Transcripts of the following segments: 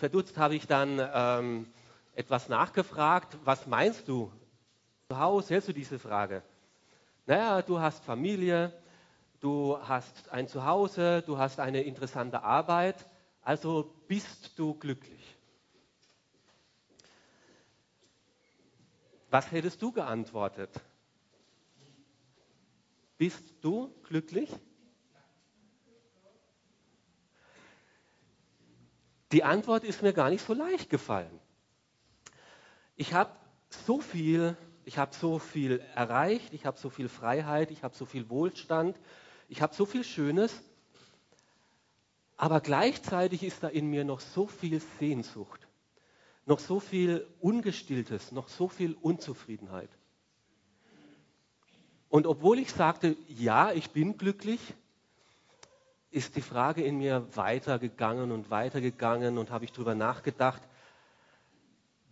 Verdutzt habe ich dann ähm, etwas nachgefragt. Was meinst du? Zu Hause hältst du diese Frage? Naja, du hast Familie, du hast ein Zuhause, du hast eine interessante Arbeit, also bist du glücklich. Was hättest du geantwortet? Bist du glücklich? Die Antwort ist mir gar nicht so leicht gefallen. Ich habe so viel, ich habe so viel erreicht, ich habe so viel Freiheit, ich habe so viel Wohlstand, ich habe so viel Schönes, aber gleichzeitig ist da in mir noch so viel Sehnsucht, noch so viel Ungestilltes, noch so viel Unzufriedenheit. Und obwohl ich sagte, ja, ich bin glücklich, ist die Frage in mir weitergegangen und weitergegangen und habe ich darüber nachgedacht,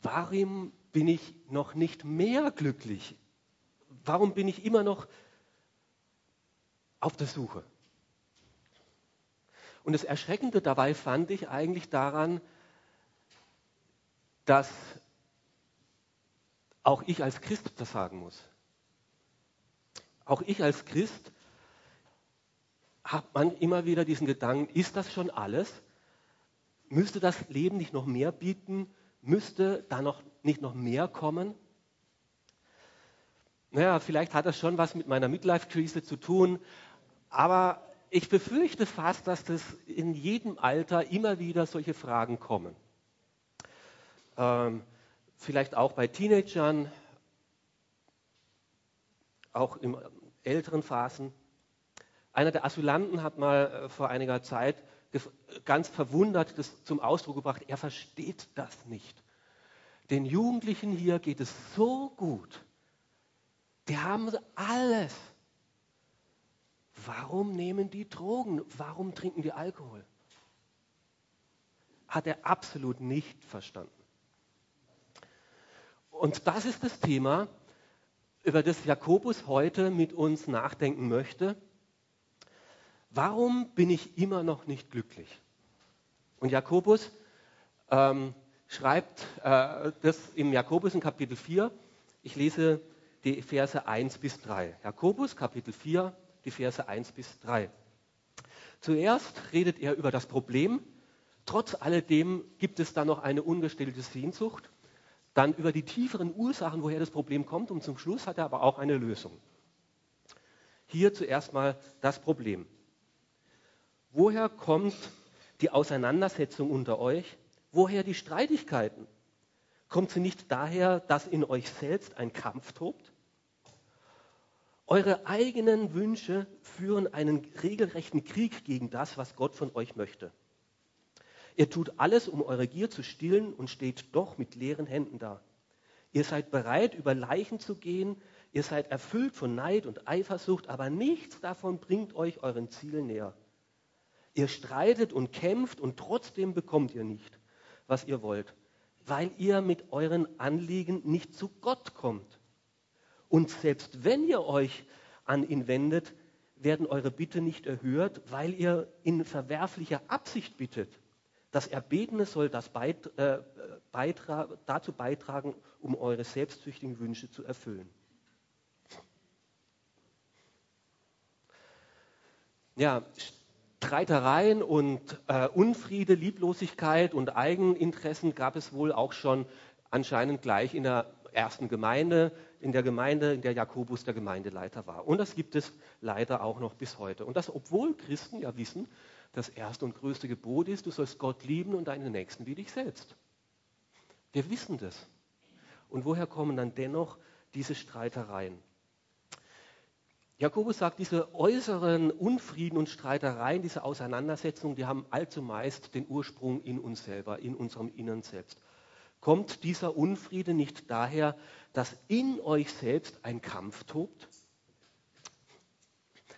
warum bin ich noch nicht mehr glücklich? Warum bin ich immer noch auf der Suche? Und das Erschreckende dabei fand ich eigentlich daran, dass auch ich als Christ das sagen muss. Auch ich als Christ hat man immer wieder diesen Gedanken, ist das schon alles? Müsste das Leben nicht noch mehr bieten? Müsste da noch nicht noch mehr kommen? Naja, vielleicht hat das schon was mit meiner Midlife-Krise zu tun, aber ich befürchte fast, dass das in jedem Alter immer wieder solche Fragen kommen. Ähm, vielleicht auch bei Teenagern, auch in älteren Phasen. Einer der Asylanten hat mal äh, vor einiger Zeit ganz verwundert das zum Ausdruck gebracht, er versteht das nicht. Den Jugendlichen hier geht es so gut. Die haben alles. Warum nehmen die Drogen? Warum trinken die Alkohol? Hat er absolut nicht verstanden. Und das ist das Thema, über das Jakobus heute mit uns nachdenken möchte. Warum bin ich immer noch nicht glücklich? Und Jakobus ähm, schreibt äh, das im Jakobus in Kapitel 4. Ich lese die Verse 1 bis 3. Jakobus Kapitel 4, die Verse 1 bis 3. Zuerst redet er über das Problem. Trotz alledem gibt es da noch eine ungestillte Sehnsucht. Dann über die tieferen Ursachen, woher das Problem kommt. Und zum Schluss hat er aber auch eine Lösung. Hier zuerst mal das Problem. Woher kommt die Auseinandersetzung unter euch? Woher die Streitigkeiten? Kommt sie nicht daher, dass in euch selbst ein Kampf tobt? Eure eigenen Wünsche führen einen regelrechten Krieg gegen das, was Gott von euch möchte. Ihr tut alles, um eure Gier zu stillen und steht doch mit leeren Händen da. Ihr seid bereit, über Leichen zu gehen, ihr seid erfüllt von Neid und Eifersucht, aber nichts davon bringt euch euren Zielen näher. Ihr streitet und kämpft und trotzdem bekommt ihr nicht, was ihr wollt, weil ihr mit euren Anliegen nicht zu Gott kommt. Und selbst wenn ihr euch an ihn wendet, werden eure Bitte nicht erhört, weil ihr in verwerflicher Absicht bittet. Das Erbetene soll das äh, beitra dazu beitragen, um eure selbstsüchtigen Wünsche zu erfüllen. Ja, Streitereien und äh, Unfriede, Lieblosigkeit und Eigeninteressen gab es wohl auch schon anscheinend gleich in der ersten Gemeinde, in der Gemeinde, in der Jakobus der Gemeindeleiter war. Und das gibt es leider auch noch bis heute. Und das, obwohl Christen ja wissen, das erste und größte Gebot ist, du sollst Gott lieben und deinen Nächsten wie dich selbst. Wir wissen das. Und woher kommen dann dennoch diese Streitereien? Jakobus sagt, diese äußeren Unfrieden und Streitereien, diese Auseinandersetzungen, die haben allzumeist den Ursprung in uns selber, in unserem Innern selbst. Kommt dieser Unfriede nicht daher, dass in euch selbst ein Kampf tobt?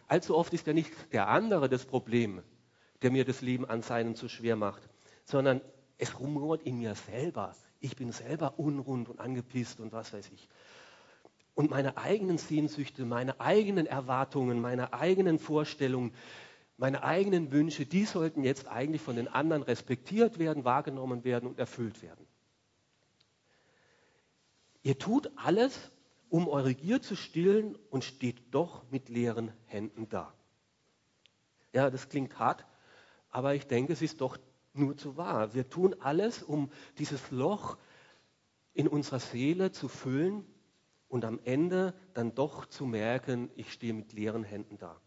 Allzu oft ist ja nicht der andere das Problem, der mir das Leben an seinen zu schwer macht, sondern es rumort in mir selber. Ich bin selber unrund und angepisst und was weiß ich und meine eigenen Sehnsüchte, meine eigenen Erwartungen, meine eigenen Vorstellungen, meine eigenen Wünsche, die sollten jetzt eigentlich von den anderen respektiert werden, wahrgenommen werden und erfüllt werden. Ihr tut alles, um eure Gier zu stillen und steht doch mit leeren Händen da. Ja, das klingt hart, aber ich denke, es ist doch nur zu wahr. Wir tun alles, um dieses Loch in unserer Seele zu füllen und am Ende dann doch zu merken, ich stehe mit leeren Händen da.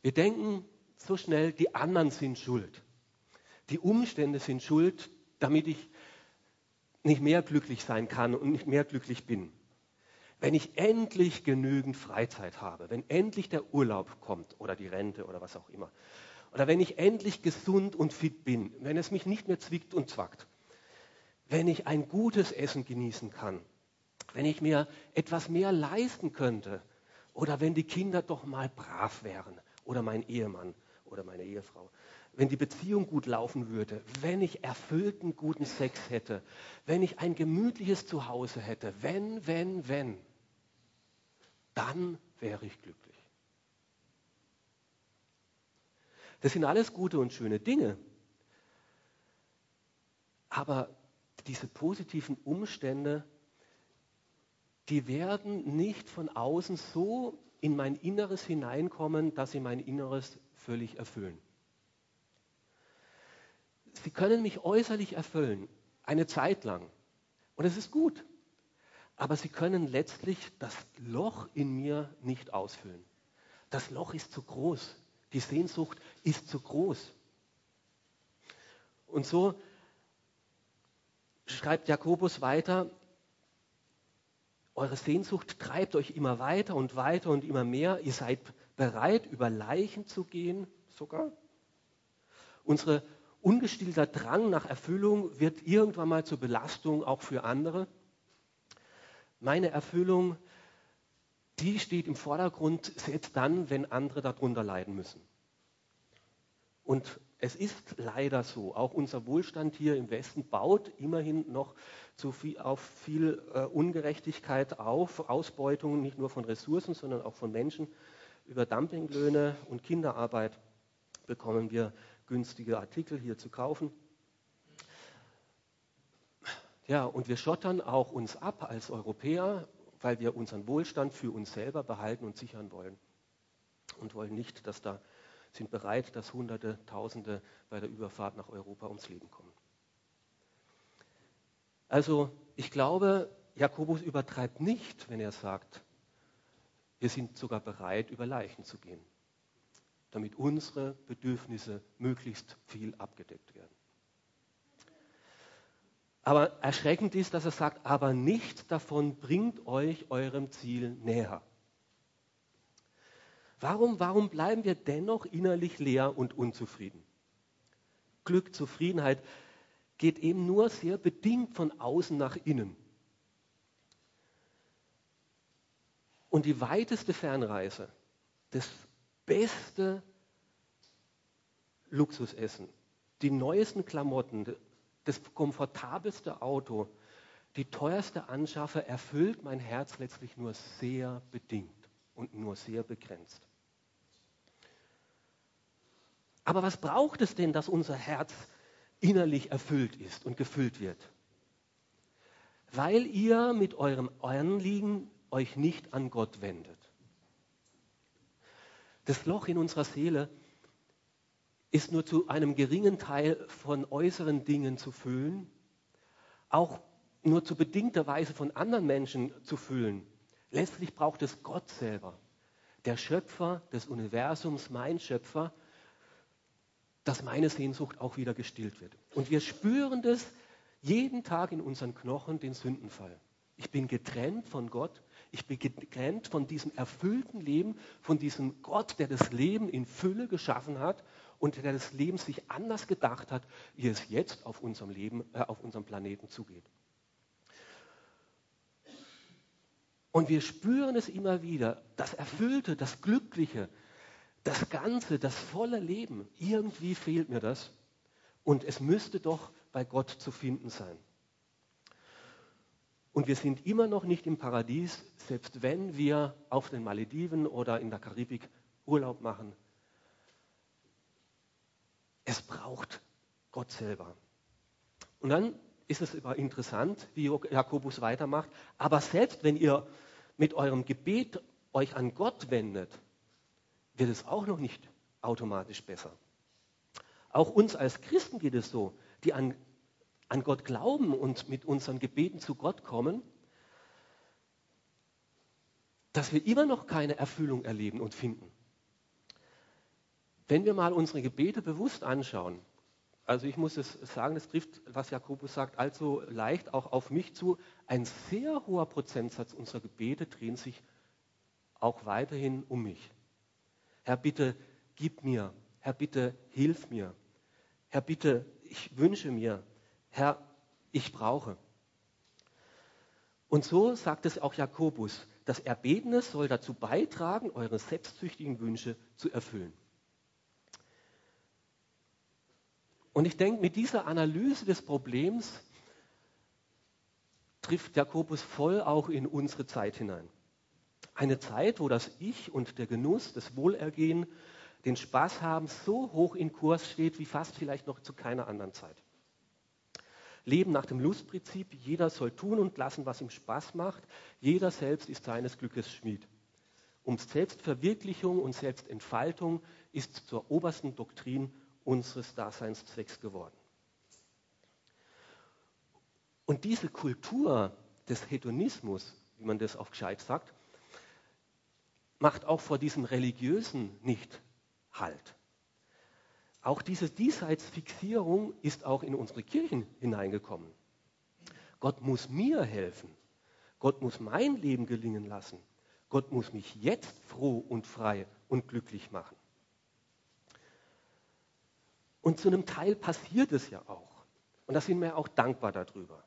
Wir denken so schnell, die anderen sind schuld. Die Umstände sind schuld, damit ich nicht mehr glücklich sein kann und nicht mehr glücklich bin. Wenn ich endlich genügend Freizeit habe, wenn endlich der Urlaub kommt oder die Rente oder was auch immer, oder wenn ich endlich gesund und fit bin, wenn es mich nicht mehr zwickt und zwackt, wenn ich ein gutes Essen genießen kann, wenn ich mir etwas mehr leisten könnte oder wenn die Kinder doch mal brav wären oder mein Ehemann oder meine Ehefrau wenn die Beziehung gut laufen würde, wenn ich erfüllten guten Sex hätte, wenn ich ein gemütliches Zuhause hätte, wenn, wenn, wenn, dann wäre ich glücklich. Das sind alles gute und schöne Dinge. Aber diese positiven Umstände, die werden nicht von außen so in mein Inneres hineinkommen, dass sie mein Inneres völlig erfüllen. Sie können mich äußerlich erfüllen, eine Zeit lang. Und es ist gut. Aber sie können letztlich das Loch in mir nicht ausfüllen. Das Loch ist zu groß. Die Sehnsucht ist zu groß. Und so schreibt Jakobus weiter, eure Sehnsucht treibt euch immer weiter und weiter und immer mehr. Ihr seid bereit, über Leichen zu gehen, sogar. Unsere ungestillter Drang nach Erfüllung wird irgendwann mal zur Belastung auch für andere. Meine Erfüllung, die steht im Vordergrund selbst dann, wenn andere darunter leiden müssen. Und es ist leider so, auch unser Wohlstand hier im Westen baut immerhin noch viel, auf viel äh, Ungerechtigkeit auf, Ausbeutung nicht nur von Ressourcen, sondern auch von Menschen. Über Dumpinglöhne und Kinderarbeit bekommen wir günstige Artikel hier zu kaufen. Ja, und wir schottern auch uns ab als Europäer, weil wir unseren Wohlstand für uns selber behalten und sichern wollen. Und wollen nicht, dass da sind bereit, dass Hunderte, Tausende bei der Überfahrt nach Europa ums Leben kommen. Also ich glaube, Jakobus übertreibt nicht, wenn er sagt, wir sind sogar bereit, über Leichen zu gehen damit unsere Bedürfnisse möglichst viel abgedeckt werden. Aber erschreckend ist, dass er sagt, aber nichts davon bringt euch eurem Ziel näher. Warum, warum bleiben wir dennoch innerlich leer und unzufrieden? Glück, Zufriedenheit geht eben nur sehr bedingt von außen nach innen. Und die weiteste Fernreise des beste Luxusessen, die neuesten Klamotten, das komfortabelste Auto, die teuerste Anschaffe erfüllt mein Herz letztlich nur sehr bedingt und nur sehr begrenzt. Aber was braucht es denn, dass unser Herz innerlich erfüllt ist und gefüllt wird? Weil ihr mit eurem Anliegen euch nicht an Gott wendet. Das Loch in unserer Seele ist nur zu einem geringen Teil von äußeren Dingen zu füllen, auch nur zu bedingter Weise von anderen Menschen zu füllen. Letztlich braucht es Gott selber, der Schöpfer des Universums, mein Schöpfer, dass meine Sehnsucht auch wieder gestillt wird. Und wir spüren das jeden Tag in unseren Knochen, den Sündenfall. Ich bin getrennt von Gott ich bin getrennt von diesem erfüllten Leben, von diesem Gott, der das Leben in Fülle geschaffen hat und der das Leben sich anders gedacht hat, wie es jetzt auf unserem Leben, äh, auf unserem Planeten zugeht. Und wir spüren es immer wieder, das Erfüllte, das Glückliche, das Ganze, das volle Leben. Irgendwie fehlt mir das. Und es müsste doch bei Gott zu finden sein. Und wir sind immer noch nicht im Paradies, selbst wenn wir auf den Malediven oder in der Karibik Urlaub machen, Es braucht Gott selber. Und dann ist es aber interessant, wie Jakobus weitermacht. Aber selbst wenn ihr mit eurem Gebet euch an Gott wendet, wird es auch noch nicht automatisch besser. Auch uns als Christen geht es so, die an, an Gott glauben und mit unseren Gebeten zu Gott kommen, dass wir immer noch keine Erfüllung erleben und finden. Wenn wir mal unsere Gebete bewusst anschauen, also ich muss es sagen, es trifft, was Jakobus sagt, allzu leicht auch auf mich zu, ein sehr hoher Prozentsatz unserer Gebete drehen sich auch weiterhin um mich. Herr, bitte gib mir. Herr, bitte hilf mir. Herr, bitte, ich wünsche mir. Herr, ich brauche. Und so sagt es auch Jakobus, das Erbetene soll dazu beitragen, eure selbstsüchtigen Wünsche zu erfüllen. Und ich denke, mit dieser Analyse des Problems trifft Jakobus voll auch in unsere Zeit hinein. Eine Zeit, wo das Ich und der Genuss, das Wohlergehen, den Spaß haben so hoch in Kurs steht wie fast vielleicht noch zu keiner anderen Zeit. Leben nach dem Lustprinzip, jeder soll tun und lassen, was ihm Spaß macht, jeder selbst ist seines Glückes Schmied. Um Selbstverwirklichung und Selbstentfaltung ist zur obersten Doktrin unseres Daseinszwecks geworden. Und diese Kultur des Hedonismus, wie man das auch gescheit sagt, macht auch vor diesem Religiösen nicht Halt. Auch diese Diesseitsfixierung ist auch in unsere Kirchen hineingekommen. Gott muss mir helfen. Gott muss mein Leben gelingen lassen. Gott muss mich jetzt froh und frei und glücklich machen. Und zu einem Teil passiert es ja auch. Und da sind wir auch dankbar darüber.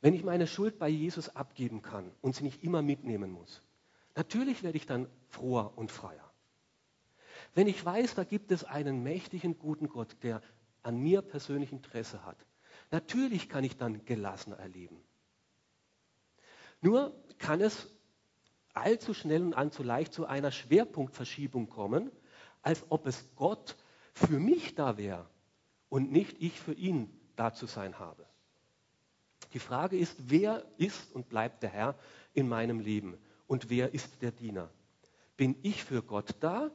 Wenn ich meine Schuld bei Jesus abgeben kann und sie nicht immer mitnehmen muss, natürlich werde ich dann froher und freier. Wenn ich weiß, da gibt es einen mächtigen, guten Gott, der an mir persönlich Interesse hat, natürlich kann ich dann gelassener erleben. Nur kann es allzu schnell und allzu leicht zu einer Schwerpunktverschiebung kommen, als ob es Gott für mich da wäre und nicht ich für ihn da zu sein habe. Die Frage ist, wer ist und bleibt der Herr in meinem Leben und wer ist der Diener? Bin ich für Gott da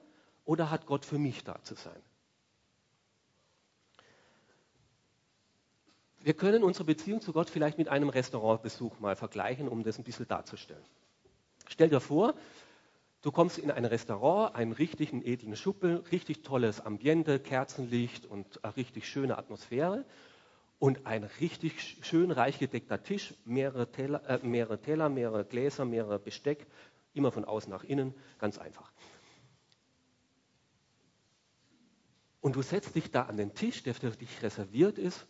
oder hat Gott für mich da zu sein? Wir können unsere Beziehung zu Gott vielleicht mit einem Restaurantbesuch mal vergleichen, um das ein bisschen darzustellen. Stell dir vor, Du kommst in ein Restaurant, einen richtigen edlen Schuppel, richtig tolles Ambiente, Kerzenlicht und eine richtig schöne Atmosphäre und ein richtig schön reich gedeckter Tisch, mehrere Teller, äh, mehrere, Teller, mehrere Gläser, mehrere Besteck, immer von außen nach innen, ganz einfach. Und du setzt dich da an den Tisch, der für dich reserviert ist.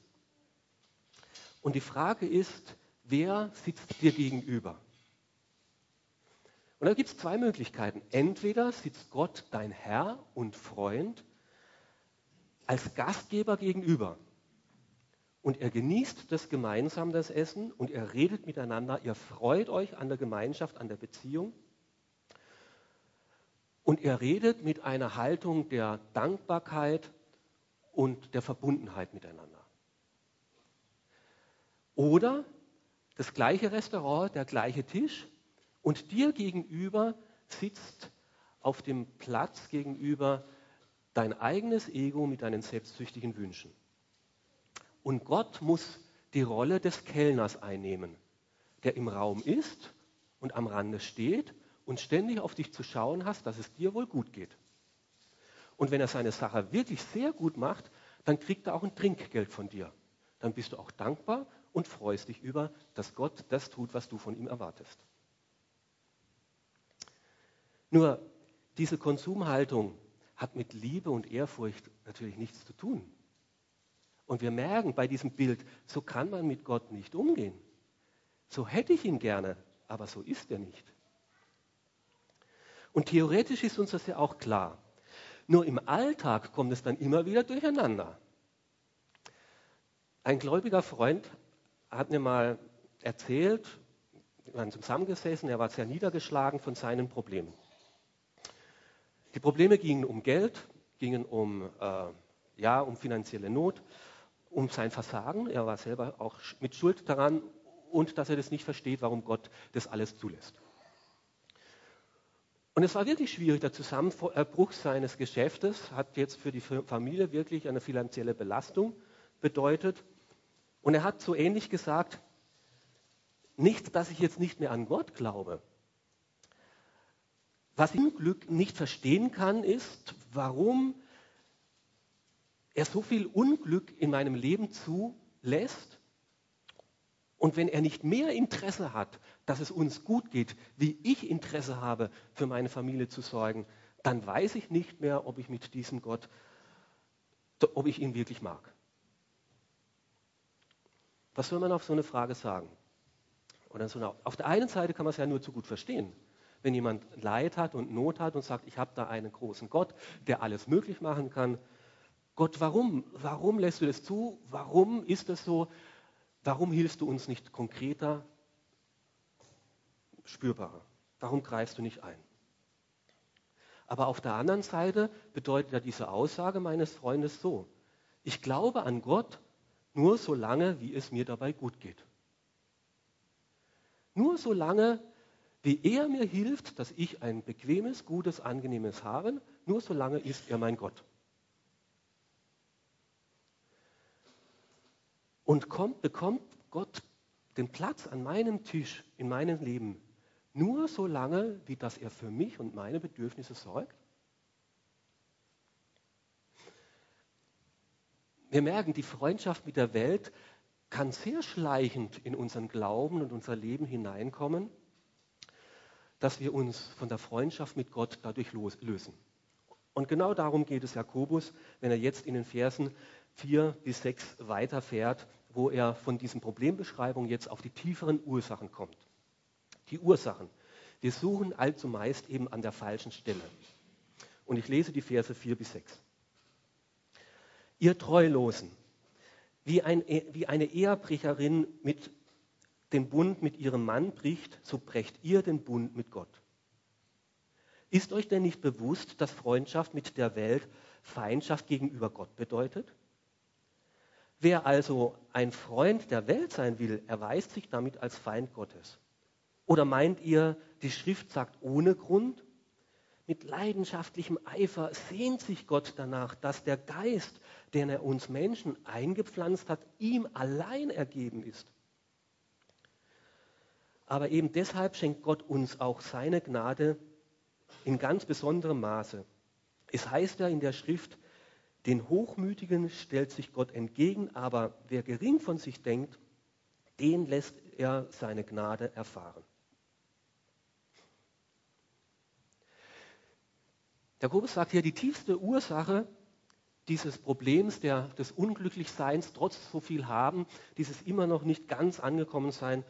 Und die Frage ist, wer sitzt dir gegenüber? Und da gibt es zwei Möglichkeiten. Entweder sitzt Gott, dein Herr und Freund, als Gastgeber gegenüber. Und er genießt das gemeinsam, das Essen, und er redet miteinander, ihr freut euch an der Gemeinschaft, an der Beziehung. Und er redet mit einer Haltung der Dankbarkeit und der Verbundenheit miteinander. Oder das gleiche Restaurant, der gleiche Tisch, und dir gegenüber sitzt auf dem Platz gegenüber dein eigenes Ego mit deinen selbstsüchtigen Wünschen. Und Gott muss die Rolle des Kellners einnehmen, der im Raum ist und am Rande steht und ständig auf dich zu schauen hast, dass es dir wohl gut geht. Und wenn er seine Sache wirklich sehr gut macht, dann kriegt er auch ein Trinkgeld von dir. Dann bist du auch dankbar und freust dich über, dass Gott das tut, was du von ihm erwartest. Nur diese Konsumhaltung hat mit Liebe und Ehrfurcht natürlich nichts zu tun. Und wir merken bei diesem Bild, so kann man mit Gott nicht umgehen. So hätte ich ihn gerne, aber so ist er nicht. Und theoretisch ist uns das ja auch klar. Nur im Alltag kommt es dann immer wieder durcheinander. Ein gläubiger Freund hat mir mal erzählt, wir waren zusammengesessen, er war sehr niedergeschlagen von seinen Problemen. Die Probleme gingen um Geld, gingen um äh, Ja, um finanzielle Not, um sein Versagen. Er war selber auch mit Schuld daran und dass er das nicht versteht, warum Gott das alles zulässt. Und es war wirklich schwierig. Der Zusammenbruch seines Geschäftes hat jetzt für die Familie wirklich eine finanzielle Belastung bedeutet. Und er hat so ähnlich gesagt, nicht, dass ich jetzt nicht mehr an Gott glaube. Was ich im Glück nicht verstehen kann, ist, warum er so viel Unglück in meinem Leben zulässt. Und wenn er nicht mehr Interesse hat, dass es uns gut geht, wie ich Interesse habe, für meine Familie zu sorgen, dann weiß ich nicht mehr, ob ich mit diesem Gott, ob ich ihn wirklich mag. Was soll man auf so eine Frage sagen? Oder so eine, auf der einen Seite kann man es ja nur zu gut verstehen. Wenn jemand Leid hat und Not hat und sagt, ich habe da einen großen Gott, der alles möglich machen kann, Gott, warum? Warum lässt du das zu? Warum ist das so? Warum hilfst du uns nicht konkreter, spürbarer? Warum greifst du nicht ein? Aber auf der anderen Seite bedeutet ja diese Aussage meines Freundes so, ich glaube an Gott nur so lange, wie es mir dabei gut geht. Nur so lange, wie er mir hilft, dass ich ein bequemes, gutes, angenehmes habe, nur so lange ist er mein Gott. Und kommt, bekommt Gott den Platz an meinem Tisch in meinem Leben nur so lange, wie dass er für mich und meine Bedürfnisse sorgt? Wir merken, die Freundschaft mit der Welt kann sehr schleichend in unseren Glauben und unser Leben hineinkommen, dass wir uns von der Freundschaft mit Gott dadurch lösen. Und genau darum geht es Jakobus, wenn er jetzt in den Versen 4 bis 6 weiterfährt, wo er von diesen Problembeschreibungen jetzt auf die tieferen Ursachen kommt. Die Ursachen. Wir suchen allzu meist eben an der falschen Stelle. Und ich lese die Verse 4 bis 6. Ihr Treulosen, wie, ein, wie eine Ehebrecherin mit den Bund mit ihrem Mann bricht, so brecht ihr den Bund mit Gott. Ist euch denn nicht bewusst, dass Freundschaft mit der Welt Feindschaft gegenüber Gott bedeutet? Wer also ein Freund der Welt sein will, erweist sich damit als Feind Gottes. Oder meint ihr, die Schrift sagt ohne Grund? Mit leidenschaftlichem Eifer sehnt sich Gott danach, dass der Geist, den er uns Menschen eingepflanzt hat, ihm allein ergeben ist. Aber eben deshalb schenkt Gott uns auch seine Gnade in ganz besonderem Maße. Es heißt ja in der Schrift, den Hochmütigen stellt sich Gott entgegen, aber wer gering von sich denkt, den lässt er seine Gnade erfahren. Der Jakobus sagt hier, die tiefste Ursache dieses Problems der, des Unglücklichseins, trotz so viel haben, dieses immer noch nicht ganz angekommen sein,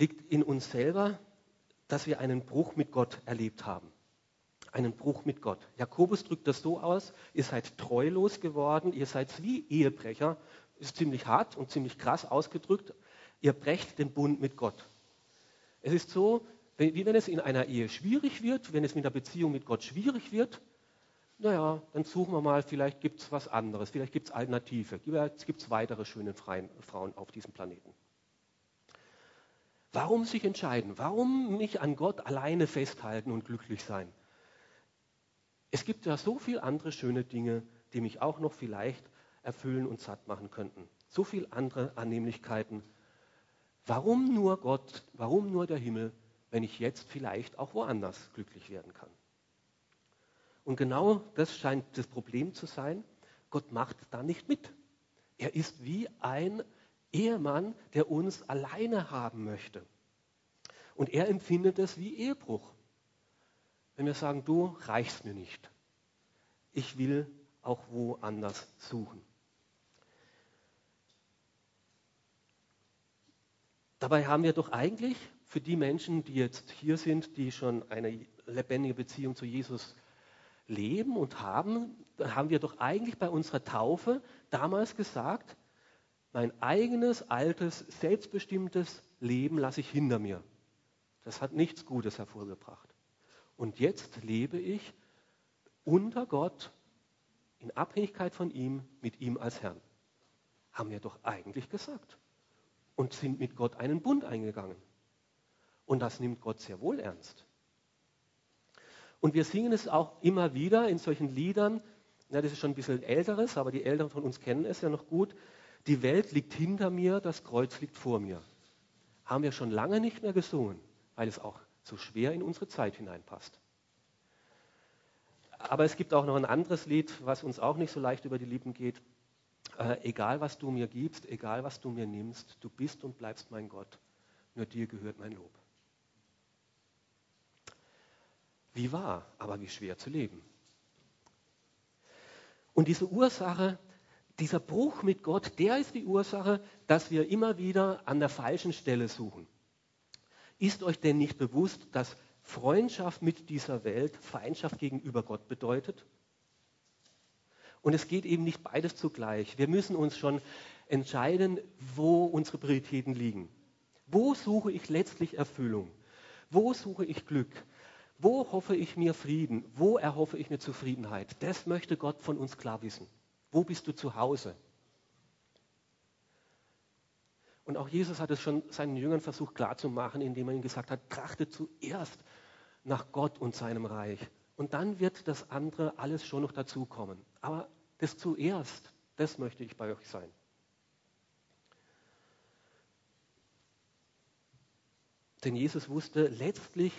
liegt in uns selber, dass wir einen Bruch mit Gott erlebt haben einen Bruch mit Gott. Jakobus drückt das so aus, ihr seid treulos geworden, ihr seid wie Ehebrecher, ist ziemlich hart und ziemlich krass ausgedrückt, ihr brecht den Bund mit Gott. Es ist so, wie wenn es in einer Ehe schwierig wird, wenn es mit der Beziehung mit Gott schwierig wird, naja, dann suchen wir mal, vielleicht gibt es was anderes, vielleicht gibt es Alternative, vielleicht gibt es weitere schöne Frauen auf diesem Planeten. Warum sich entscheiden? Warum nicht an Gott alleine festhalten und glücklich sein? Es gibt ja so viele andere schöne Dinge, die mich auch noch vielleicht erfüllen und satt machen könnten. So viele andere Annehmlichkeiten. Warum nur Gott, warum nur der Himmel, wenn ich jetzt vielleicht auch woanders glücklich werden kann? Und genau das scheint das Problem zu sein. Gott macht da nicht mit. Er ist wie ein Ehemann, der uns alleine haben möchte. Und er empfindet es wie Ehebruch wenn wir sagen, du reichst mir nicht. Ich will auch woanders suchen. Dabei haben wir doch eigentlich für die Menschen, die jetzt hier sind, die schon eine lebendige Beziehung zu Jesus leben und haben, haben wir doch eigentlich bei unserer Taufe damals gesagt, mein eigenes, altes, selbstbestimmtes Leben lasse ich hinter mir. Das hat nichts Gutes hervorgebracht. Und jetzt lebe ich unter Gott in Abhängigkeit von ihm, mit ihm als Herrn. Haben wir doch eigentlich gesagt. Und sind mit Gott einen Bund eingegangen. Und das nimmt Gott sehr wohl ernst. Und wir singen es auch immer wieder in solchen Liedern, ja, das ist schon ein bisschen älteres, aber die Älteren von uns kennen es ja noch gut. Die Welt liegt hinter mir, das Kreuz liegt vor mir. Haben wir schon lange nicht mehr gesungen, weil es auch so schwer in unsere Zeit hineinpasst. Aber es gibt auch noch ein anderes Lied, was uns auch nicht so leicht über die Lippen geht. Äh, egal was du mir gibst, egal was du mir nimmst, du bist und bleibst mein Gott. Nur dir gehört mein Lob. Wie wahr, aber wie schwer zu leben. Und diese Ursache, dieser Bruch mit Gott, der ist die Ursache, dass wir immer wieder an der falschen Stelle suchen. Ist euch denn nicht bewusst, dass Freundschaft mit dieser Welt Feindschaft gegenüber Gott bedeutet? Und es geht eben nicht beides zugleich. Wir müssen uns schon entscheiden, wo unsere Prioritäten liegen. Wo suche ich letztlich Erfüllung? Wo suche ich Glück? Wo hoffe ich mir Frieden? Wo erhoffe ich mir Zufriedenheit? Das möchte Gott von uns klar wissen. Wo bist du zu Hause? Und auch Jesus hat es schon seinen Jüngern versucht klarzumachen, indem er ihnen gesagt hat, trachte zuerst nach Gott und seinem Reich. Und dann wird das andere alles schon noch dazukommen. Aber das zuerst, das möchte ich bei euch sein. Denn Jesus wusste, letztlich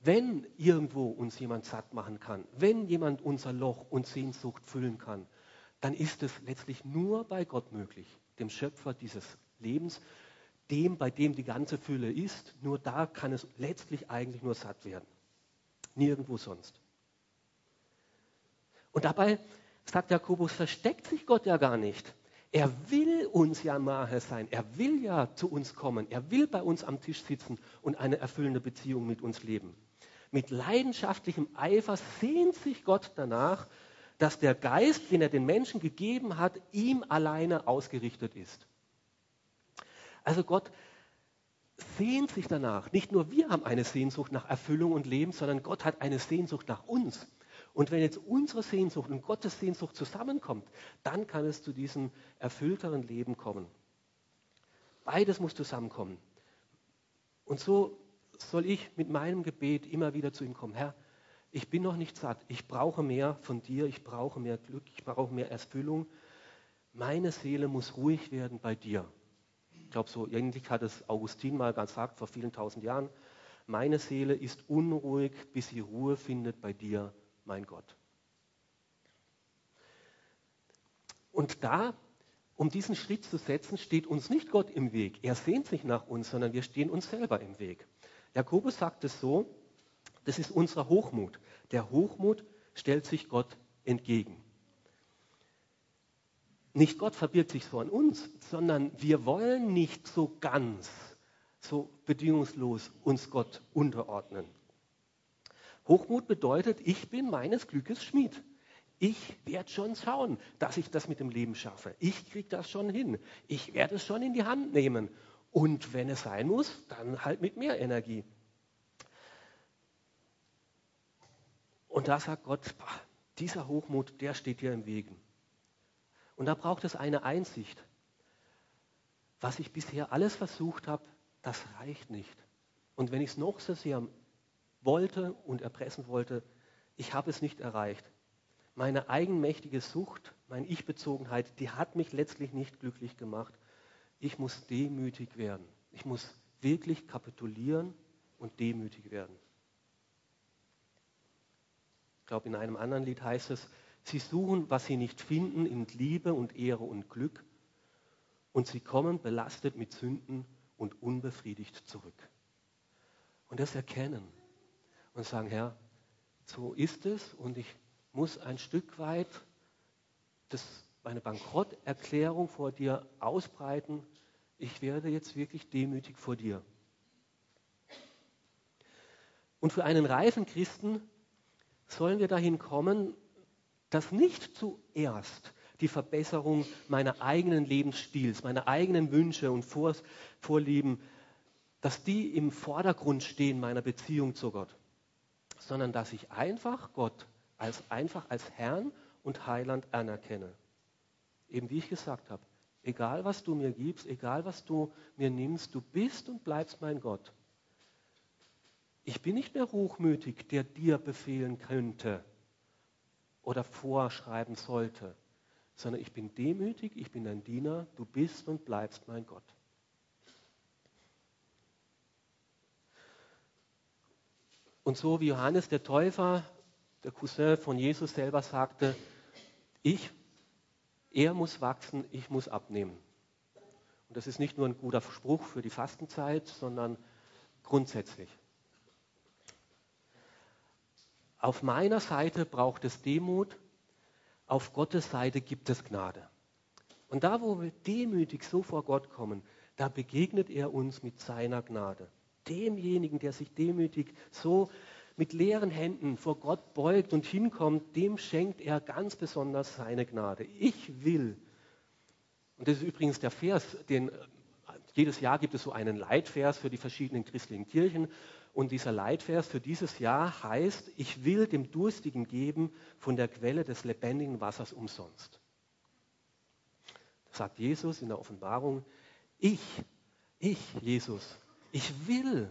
wenn irgendwo uns jemand satt machen kann, wenn jemand unser Loch und Sehnsucht füllen kann, dann ist es letztlich nur bei Gott möglich, dem Schöpfer dieses Lebens, dem, bei dem die ganze Fülle ist. Nur da kann es letztlich eigentlich nur satt werden. Nirgendwo sonst. Und dabei, sagt Jakobus, versteckt sich Gott ja gar nicht. Er will uns ja nahe sein. Er will ja zu uns kommen. Er will bei uns am Tisch sitzen und eine erfüllende Beziehung mit uns leben mit leidenschaftlichem Eifer sehnt sich Gott danach, dass der Geist, den er den Menschen gegeben hat, ihm alleine ausgerichtet ist. Also Gott sehnt sich danach. Nicht nur wir haben eine Sehnsucht nach Erfüllung und Leben, sondern Gott hat eine Sehnsucht nach uns. Und wenn jetzt unsere Sehnsucht und Gottes Sehnsucht zusammenkommt, dann kann es zu diesem erfüllteren Leben kommen. Beides muss zusammenkommen. Und so soll ich mit meinem Gebet immer wieder zu ihm kommen. Herr, ich bin noch nicht satt. Ich brauche mehr von dir. Ich brauche mehr Glück. Ich brauche mehr Erfüllung. Meine Seele muss ruhig werden bei dir. Ich glaube, so ähnlich hat es Augustin mal gesagt vor vielen tausend Jahren. Meine Seele ist unruhig, bis sie Ruhe findet bei dir, mein Gott. Und da, um diesen Schritt zu setzen, steht uns nicht Gott im Weg. Er sehnt sich nach uns, sondern wir stehen uns selber im Weg. Jakobus sagt es so, das ist unser Hochmut. Der Hochmut stellt sich Gott entgegen. Nicht Gott verbirgt sich vor uns, sondern wir wollen nicht so ganz, so bedingungslos uns Gott unterordnen. Hochmut bedeutet, ich bin meines Glückes Schmied. Ich werde schon schauen, dass ich das mit dem Leben schaffe. Ich kriege das schon hin. Ich werde es schon in die Hand nehmen. Und wenn es sein muss, dann halt mit mehr Energie. Und da sagt Gott, dieser Hochmut, der steht dir im Wegen. Und da braucht es eine Einsicht. Was ich bisher alles versucht habe, das reicht nicht. Und wenn ich es noch so sehr wollte und erpressen wollte, ich habe es nicht erreicht. Meine eigenmächtige Sucht, meine Ich-Bezogenheit, die hat mich letztlich nicht glücklich gemacht ich muss demütig werden. Ich muss wirklich kapitulieren und demütig werden. Ich glaube, in einem anderen Lied heißt es, sie suchen, was sie nicht finden, in Liebe und Ehre und Glück, und sie kommen belastet mit Sünden und unbefriedigt zurück. Und das erkennen und sagen, Herr, so ist es und ich muss ein Stück weit das meine Bankrotterklärung vor dir ausbreiten. Ich werde jetzt wirklich demütig vor dir. Und für einen reifen Christen sollen wir dahin kommen, dass nicht zuerst die Verbesserung meiner eigenen Lebensstils, meiner eigenen Wünsche und Vorlieben, dass die im Vordergrund stehen meiner Beziehung zu Gott, sondern dass ich einfach Gott als einfach als Herrn und Heiland anerkenne. Eben wie ich gesagt habe, egal was du mir gibst, egal was du mir nimmst, du bist und bleibst mein Gott. Ich bin nicht mehr hochmütig, der dir befehlen könnte oder vorschreiben sollte, sondern ich bin demütig, ich bin dein Diener, du bist und bleibst mein Gott. Und so wie Johannes der Täufer, der Cousin von Jesus selber sagte, ich, er muss wachsen, ich muss abnehmen. Und das ist nicht nur ein guter Spruch für die Fastenzeit, sondern grundsätzlich. Auf meiner Seite braucht es Demut, auf Gottes Seite gibt es Gnade. Und da, wo wir demütig so vor Gott kommen, da begegnet er uns mit seiner Gnade. Demjenigen, der sich demütig so mit leeren Händen vor Gott beugt und hinkommt, dem schenkt er ganz besonders seine Gnade. Ich will, und das ist übrigens der Vers, den jedes Jahr gibt es so einen Leitvers für die verschiedenen christlichen Kirchen. Und dieser Leitvers für dieses Jahr heißt, ich will dem Durstigen geben von der Quelle des lebendigen Wassers umsonst. Das sagt Jesus in der Offenbarung, ich, ich, Jesus, ich will.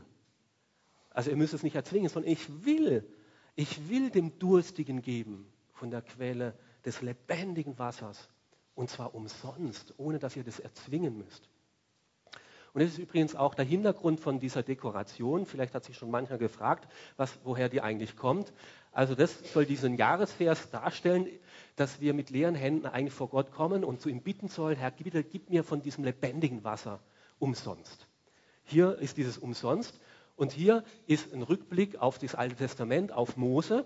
Also ihr müsst es nicht erzwingen, sondern ich will, ich will dem Durstigen geben von der Quelle des lebendigen Wassers. Und zwar umsonst, ohne dass ihr das erzwingen müsst. Und das ist übrigens auch der Hintergrund von dieser Dekoration. Vielleicht hat sich schon mancher gefragt, was, woher die eigentlich kommt. Also das soll diesen Jahresvers darstellen, dass wir mit leeren Händen eigentlich vor Gott kommen und zu ihm bitten sollen, Herr, bitte gib mir von diesem lebendigen Wasser umsonst. Hier ist dieses umsonst und hier ist ein Rückblick auf das Alte Testament, auf Mose.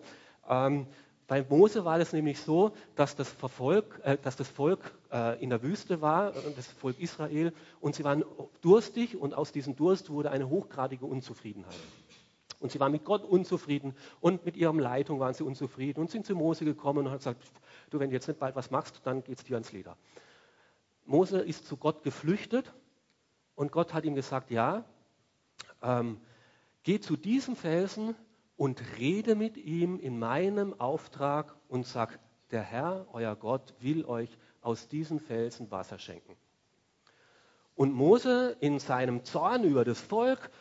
Ähm, bei Mose war es nämlich so, dass das, Verfolg, äh, dass das Volk äh, in der Wüste war, äh, das Volk Israel, und sie waren durstig und aus diesem Durst wurde eine hochgradige Unzufriedenheit. Und sie waren mit Gott unzufrieden und mit ihrem Leitung waren sie unzufrieden und sind zu Mose gekommen und haben gesagt, du, wenn du jetzt nicht bald was machst, dann geht es dir ans Leder. Mose ist zu Gott geflüchtet und Gott hat ihm gesagt, ja, ähm, geh zu diesem Felsen und rede mit ihm in meinem Auftrag und sag, der Herr, euer Gott, will euch aus diesen Felsen Wasser schenken. Und Mose in seinem Zorn über das Volk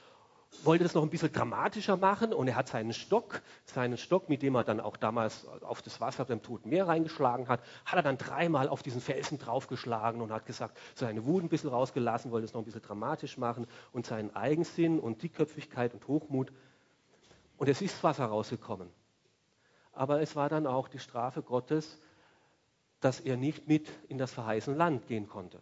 wollte das noch ein bisschen dramatischer machen und er hat seinen Stock, seinen Stock, mit dem er dann auch damals auf das Wasser beim Toten Meer reingeschlagen hat, hat er dann dreimal auf diesen Felsen draufgeschlagen und hat gesagt, seine Wut ein bisschen rausgelassen, wollte es noch ein bisschen dramatisch machen und seinen Eigensinn und Dickköpfigkeit und Hochmut und es ist Wasser rausgekommen. Aber es war dann auch die Strafe Gottes, dass er nicht mit in das verheißene Land gehen konnte.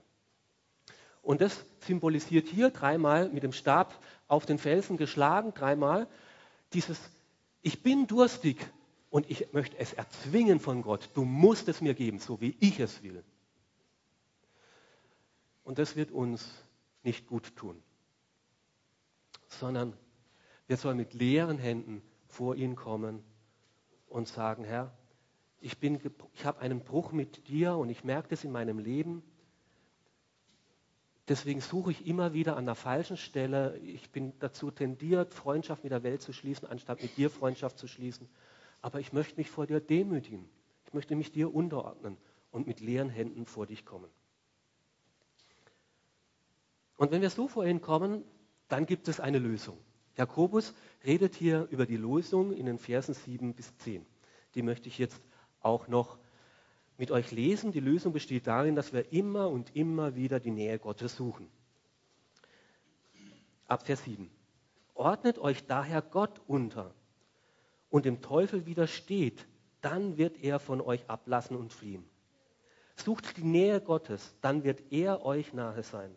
Und das symbolisiert hier dreimal mit dem Stab auf den Felsen geschlagen, dreimal dieses, ich bin durstig und ich möchte es erzwingen von Gott. Du musst es mir geben, so wie ich es will. Und das wird uns nicht gut tun, sondern wir sollen mit leeren Händen vor ihn kommen und sagen, Herr, ich, ich habe einen Bruch mit dir und ich merke das in meinem Leben. Deswegen suche ich immer wieder an der falschen Stelle. Ich bin dazu tendiert, Freundschaft mit der Welt zu schließen, anstatt mit dir Freundschaft zu schließen. Aber ich möchte mich vor dir demütigen. Ich möchte mich dir unterordnen und mit leeren Händen vor dich kommen. Und wenn wir so vor ihn kommen, dann gibt es eine Lösung. Jakobus redet hier über die Lösung in den Versen 7 bis 10. Die möchte ich jetzt auch noch mit euch lesen. Die Lösung besteht darin, dass wir immer und immer wieder die Nähe Gottes suchen. Ab Vers 7. Ordnet euch daher Gott unter und dem Teufel widersteht, dann wird er von euch ablassen und fliehen. Sucht die Nähe Gottes, dann wird er euch nahe sein.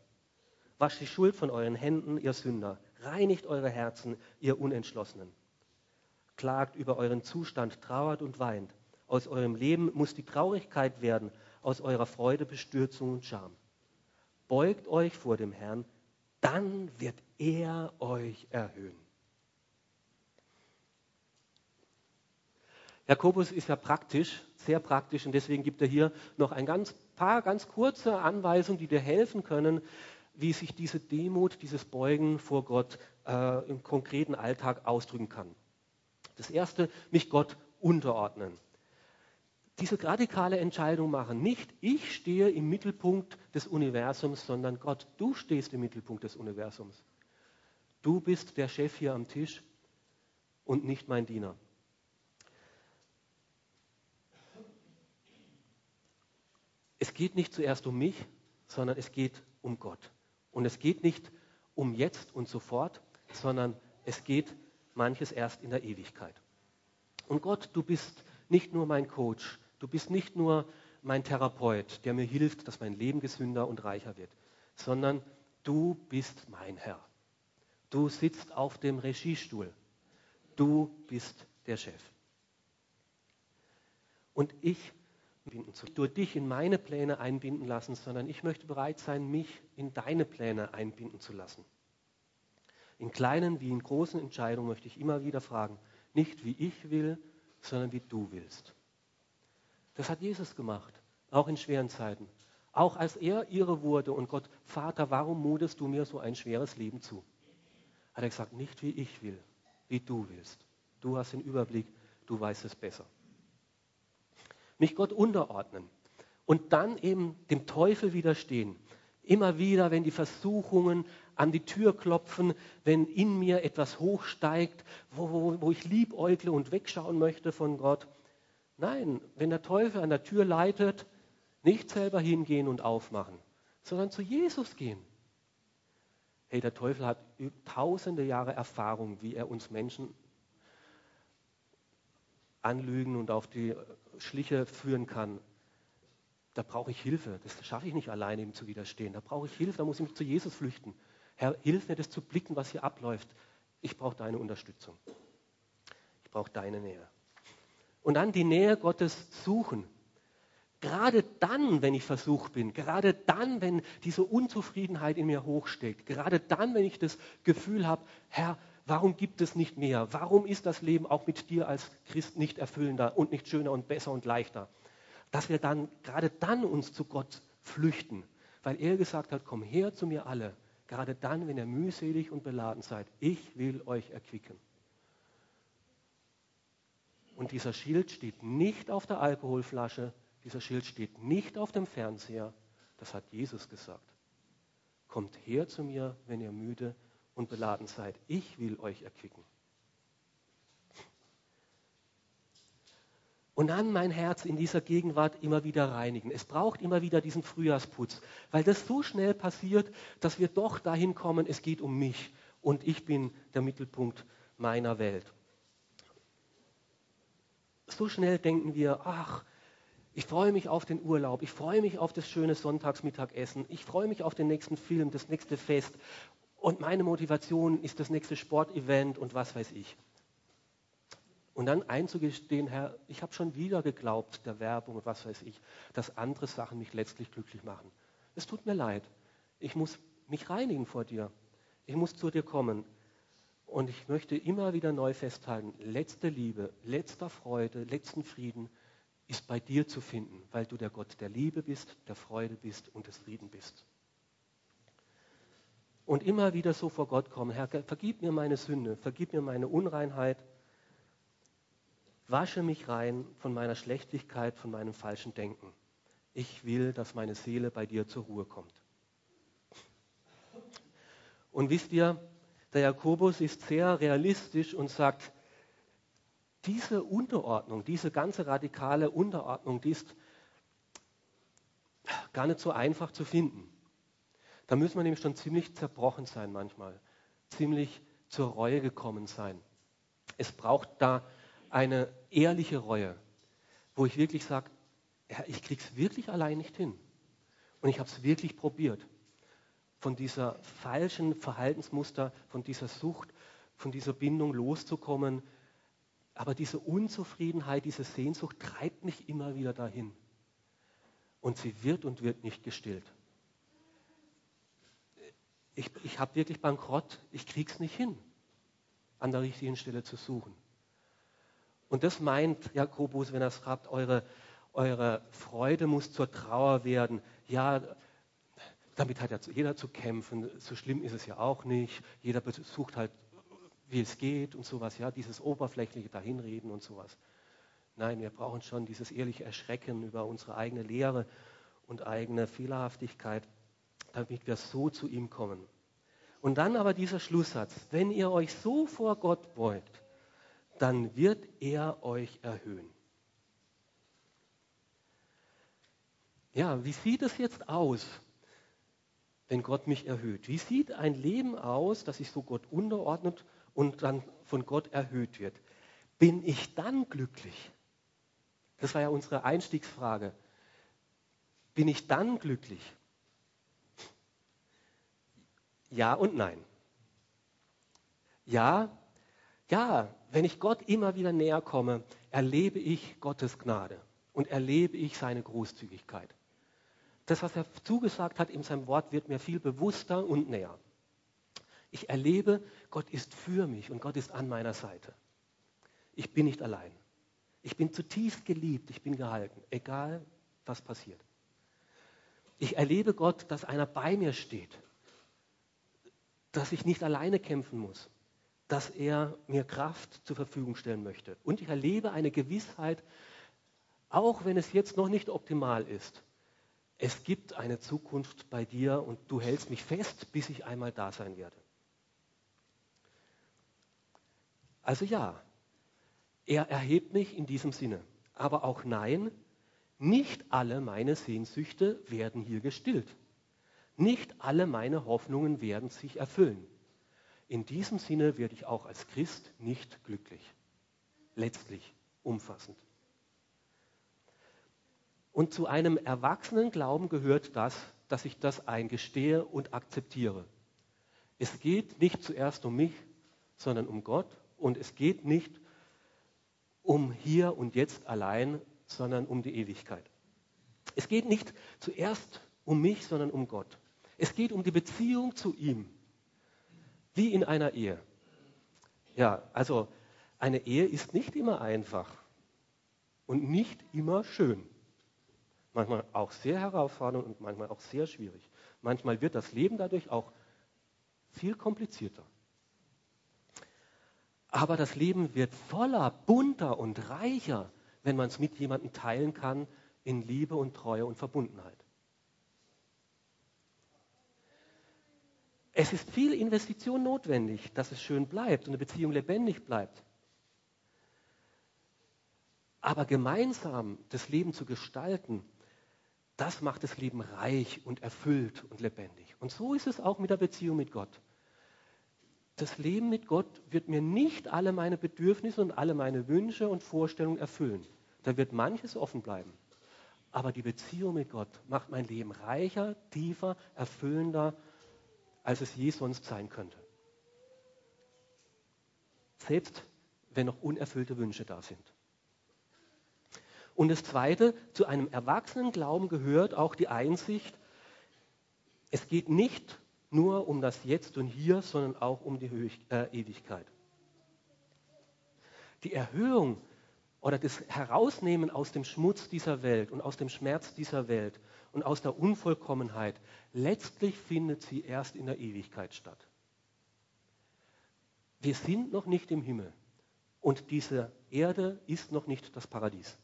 Wascht die Schuld von euren Händen, ihr Sünder Reinigt eure Herzen, ihr Unentschlossenen. Klagt über euren Zustand, trauert und weint. Aus eurem Leben muss die Traurigkeit werden, aus eurer Freude Bestürzung und Scham. Beugt euch vor dem Herrn, dann wird er euch erhöhen. Jakobus ist ja praktisch, sehr praktisch und deswegen gibt er hier noch ein ganz paar ganz kurze Anweisungen, die dir helfen können, wie sich diese Demut, dieses Beugen vor Gott äh, im konkreten Alltag ausdrücken kann. Das erste, mich Gott unterordnen. diese radikale Entscheidung machen. Nicht ich stehe im Mittelpunkt des Universums, sondern Gott, du stehst im Mittelpunkt des Universums. Du bist der Chef hier am Tisch und nicht mein Diener. Es geht nicht zuerst um mich, sondern es geht um Gott. Und es geht nicht um jetzt und sofort, sondern es geht manches erst in der Ewigkeit. Und Gott, du bist nicht nur mein Coach, du bist nicht nur mein Therapeut, der mir hilft, dass mein Leben gesünder und reicher wird, sondern du bist mein Herr. Du sitzt auf dem Regiestuhl. Du bist der Chef. Und ich binden zu. Nur dich in meine Pläne einbinden lassen, sondern ich möchte bereit sein, mich in deine Pläne einbinden zu lassen. In kleinen wie in großen Entscheidungen möchte ich immer wieder fragen, nicht wie ich will, sondern wie du willst. Das hat Jesus gemacht, auch in schweren Zeiten. Auch als er ihre wurde und Gott, Vater, warum mutest du mir so ein schweres Leben zu? Hat er gesagt, nicht wie ich will, wie du willst. Du hast den Überblick, du weißt es besser mich Gott unterordnen und dann eben dem Teufel widerstehen. Immer wieder, wenn die Versuchungen an die Tür klopfen, wenn in mir etwas hochsteigt, wo, wo, wo ich liebäugle und wegschauen möchte von Gott. Nein, wenn der Teufel an der Tür leitet, nicht selber hingehen und aufmachen, sondern zu Jesus gehen. Hey, der Teufel hat tausende Jahre Erfahrung, wie er uns Menschen anlügen und auf die Schliche führen kann, da brauche ich Hilfe. Das schaffe ich nicht alleine, ihm zu widerstehen. Da brauche ich Hilfe, da muss ich mich zu Jesus flüchten. Herr, hilf mir, das zu blicken, was hier abläuft. Ich brauche deine Unterstützung. Ich brauche deine Nähe. Und dann die Nähe Gottes suchen. Gerade dann, wenn ich versucht bin, gerade dann, wenn diese Unzufriedenheit in mir hochsteckt, gerade dann, wenn ich das Gefühl habe, Herr, Warum gibt es nicht mehr? Warum ist das Leben auch mit dir als Christ nicht erfüllender und nicht schöner und besser und leichter? Dass wir dann gerade dann uns zu Gott flüchten, weil er gesagt hat, komm her zu mir alle, gerade dann, wenn ihr mühselig und beladen seid. Ich will euch erquicken. Und dieser Schild steht nicht auf der Alkoholflasche, dieser Schild steht nicht auf dem Fernseher, das hat Jesus gesagt. Kommt her zu mir, wenn ihr müde und beladen seid. Ich will euch erquicken. Und dann mein Herz in dieser Gegenwart immer wieder reinigen. Es braucht immer wieder diesen Frühjahrsputz, weil das so schnell passiert, dass wir doch dahin kommen, es geht um mich und ich bin der Mittelpunkt meiner Welt. So schnell denken wir, ach, ich freue mich auf den Urlaub, ich freue mich auf das schöne Sonntagsmittagessen, ich freue mich auf den nächsten Film, das nächste Fest und meine Motivation ist das nächste Sportevent und was weiß ich. Und dann einzugestehen, Herr, ich habe schon wieder geglaubt, der Werbung und was weiß ich, dass andere Sachen mich letztlich glücklich machen. Es tut mir leid. Ich muss mich reinigen vor dir. Ich muss zu dir kommen. Und ich möchte immer wieder neu festhalten, letzte Liebe, letzter Freude, letzten Frieden ist bei dir zu finden, weil du der Gott der Liebe bist, der Freude bist und des Frieden bist und immer wieder so vor Gott kommen, Herr, vergib mir meine Sünde, vergib mir meine Unreinheit, wasche mich rein von meiner Schlechtigkeit, von meinem falschen Denken. Ich will, dass meine Seele bei dir zur Ruhe kommt. Und wisst ihr, der Jakobus ist sehr realistisch und sagt, diese Unterordnung, diese ganze radikale Unterordnung, die ist gar nicht so einfach zu finden. Da müssen wir nämlich schon ziemlich zerbrochen sein manchmal, ziemlich zur Reue gekommen sein. Es braucht da eine ehrliche Reue, wo ich wirklich sage, ja, ich krieg's wirklich allein nicht hin. Und ich habe es wirklich probiert, von dieser falschen Verhaltensmuster, von dieser Sucht, von dieser Bindung loszukommen. Aber diese Unzufriedenheit, diese Sehnsucht treibt mich immer wieder dahin. Und sie wird und wird nicht gestillt ich, ich habe wirklich Bankrott, ich kriege es nicht hin, an der richtigen Stelle zu suchen. Und das meint Jakobus, wenn er schreibt, eure, eure Freude muss zur Trauer werden. Ja, damit hat ja jeder zu kämpfen. So schlimm ist es ja auch nicht. Jeder sucht halt, wie es geht und sowas. Ja, dieses oberflächliche Dahinreden und sowas. Nein, wir brauchen schon dieses ehrliche Erschrecken über unsere eigene Lehre und eigene Fehlerhaftigkeit, damit wir so zu ihm kommen. Und dann aber dieser Schlusssatz, wenn ihr euch so vor Gott beugt, dann wird er euch erhöhen. Ja, wie sieht es jetzt aus, wenn Gott mich erhöht? Wie sieht ein Leben aus, das sich so Gott unterordnet und dann von Gott erhöht wird? Bin ich dann glücklich? Das war ja unsere Einstiegsfrage. Bin ich dann glücklich? Ja und nein. Ja, ja, wenn ich Gott immer wieder näher komme, erlebe ich Gottes Gnade und erlebe ich seine Großzügigkeit. Das, was er zugesagt hat in seinem Wort, wird mir viel bewusster und näher. Ich erlebe, Gott ist für mich und Gott ist an meiner Seite. Ich bin nicht allein. Ich bin zutiefst geliebt, ich bin gehalten, egal was passiert. Ich erlebe Gott, dass einer bei mir steht, dass ich nicht alleine kämpfen muss, dass er mir Kraft zur Verfügung stellen möchte. Und ich erlebe eine Gewissheit, auch wenn es jetzt noch nicht optimal ist, es gibt eine Zukunft bei dir und du hältst mich fest, bis ich einmal da sein werde. Also ja, er erhebt mich in diesem Sinne. Aber auch nein, nicht alle meine Sehnsüchte werden hier gestillt. Nicht alle meine Hoffnungen werden sich erfüllen. In diesem Sinne werde ich auch als Christ nicht glücklich. Letztlich umfassend. Und zu einem erwachsenen Glauben gehört das, dass ich das eingestehe und akzeptiere. Es geht nicht zuerst um mich, sondern um Gott. Und es geht nicht um hier und jetzt allein, sondern um die Ewigkeit. Es geht nicht zuerst um mich, sondern um Gott. Es geht um die Beziehung zu ihm, wie in einer Ehe. Ja, also eine Ehe ist nicht immer einfach und nicht immer schön. Manchmal auch sehr herausfordernd und manchmal auch sehr schwierig. Manchmal wird das Leben dadurch auch viel komplizierter. Aber das Leben wird voller, bunter und reicher, wenn man es mit jemandem teilen kann in Liebe und Treue und Verbundenheit. Es ist viel Investition notwendig, dass es schön bleibt und eine Beziehung lebendig bleibt. Aber gemeinsam das Leben zu gestalten, das macht das Leben reich und erfüllt und lebendig. Und so ist es auch mit der Beziehung mit Gott das Leben mit Gott wird mir nicht alle meine Bedürfnisse und alle meine Wünsche und Vorstellungen erfüllen. Da wird manches offen bleiben. Aber die Beziehung mit Gott macht mein Leben reicher, tiefer, erfüllender, als es je sonst sein könnte. Selbst wenn noch unerfüllte Wünsche da sind. Und das Zweite, zu einem erwachsenen Glauben gehört auch die Einsicht, es geht nicht nur um das Jetzt und Hier, sondern auch um die äh, Ewigkeit. Die Erhöhung oder das Herausnehmen aus dem Schmutz dieser Welt und aus dem Schmerz dieser Welt und aus der Unvollkommenheit, letztlich findet sie erst in der Ewigkeit statt. Wir sind noch nicht im Himmel und diese Erde ist noch nicht das Paradies.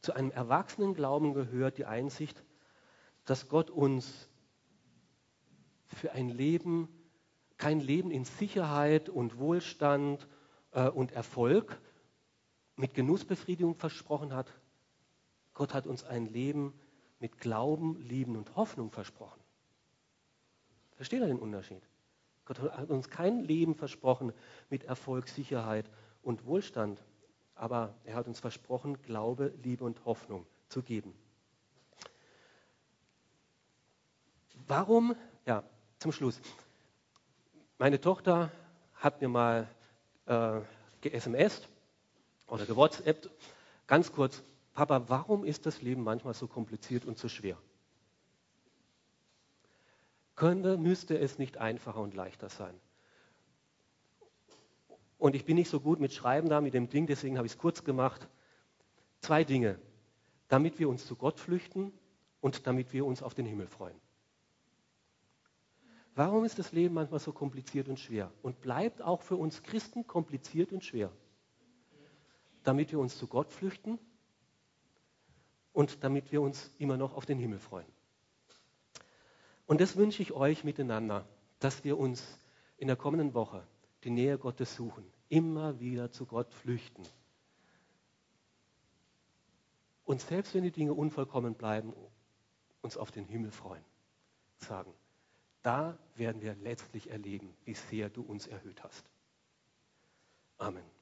Zu einem erwachsenen Glauben gehört die Einsicht, dass Gott uns für ein Leben, kein Leben in Sicherheit und Wohlstand äh, und Erfolg mit Genussbefriedigung versprochen hat. Gott hat uns ein Leben mit Glauben, Lieben und Hoffnung versprochen. Versteht ihr den Unterschied? Gott hat uns kein Leben versprochen mit Erfolg, Sicherheit und Wohlstand, aber er hat uns versprochen, Glaube, Liebe und Hoffnung zu geben. Warum, ja, zum Schluss. Meine Tochter hat mir mal äh, ge-SMS oder gewhatsappt, ganz kurz, Papa, warum ist das Leben manchmal so kompliziert und so schwer? Könnte, müsste es nicht einfacher und leichter sein? Und ich bin nicht so gut mit Schreiben da, mit dem Ding, deswegen habe ich es kurz gemacht. Zwei Dinge. Damit wir uns zu Gott flüchten und damit wir uns auf den Himmel freuen. Warum ist das Leben manchmal so kompliziert und schwer? Und bleibt auch für uns Christen kompliziert und schwer? damit wir uns zu Gott flüchten und damit wir uns immer noch auf den Himmel freuen. Und das wünsche ich euch miteinander, dass wir uns in der kommenden Woche die Nähe Gottes suchen, immer wieder zu Gott flüchten. Und selbst wenn die Dinge unvollkommen bleiben, uns auf den Himmel freuen. Sagen, da werden wir letztlich erleben, wie sehr du uns erhöht hast. Amen.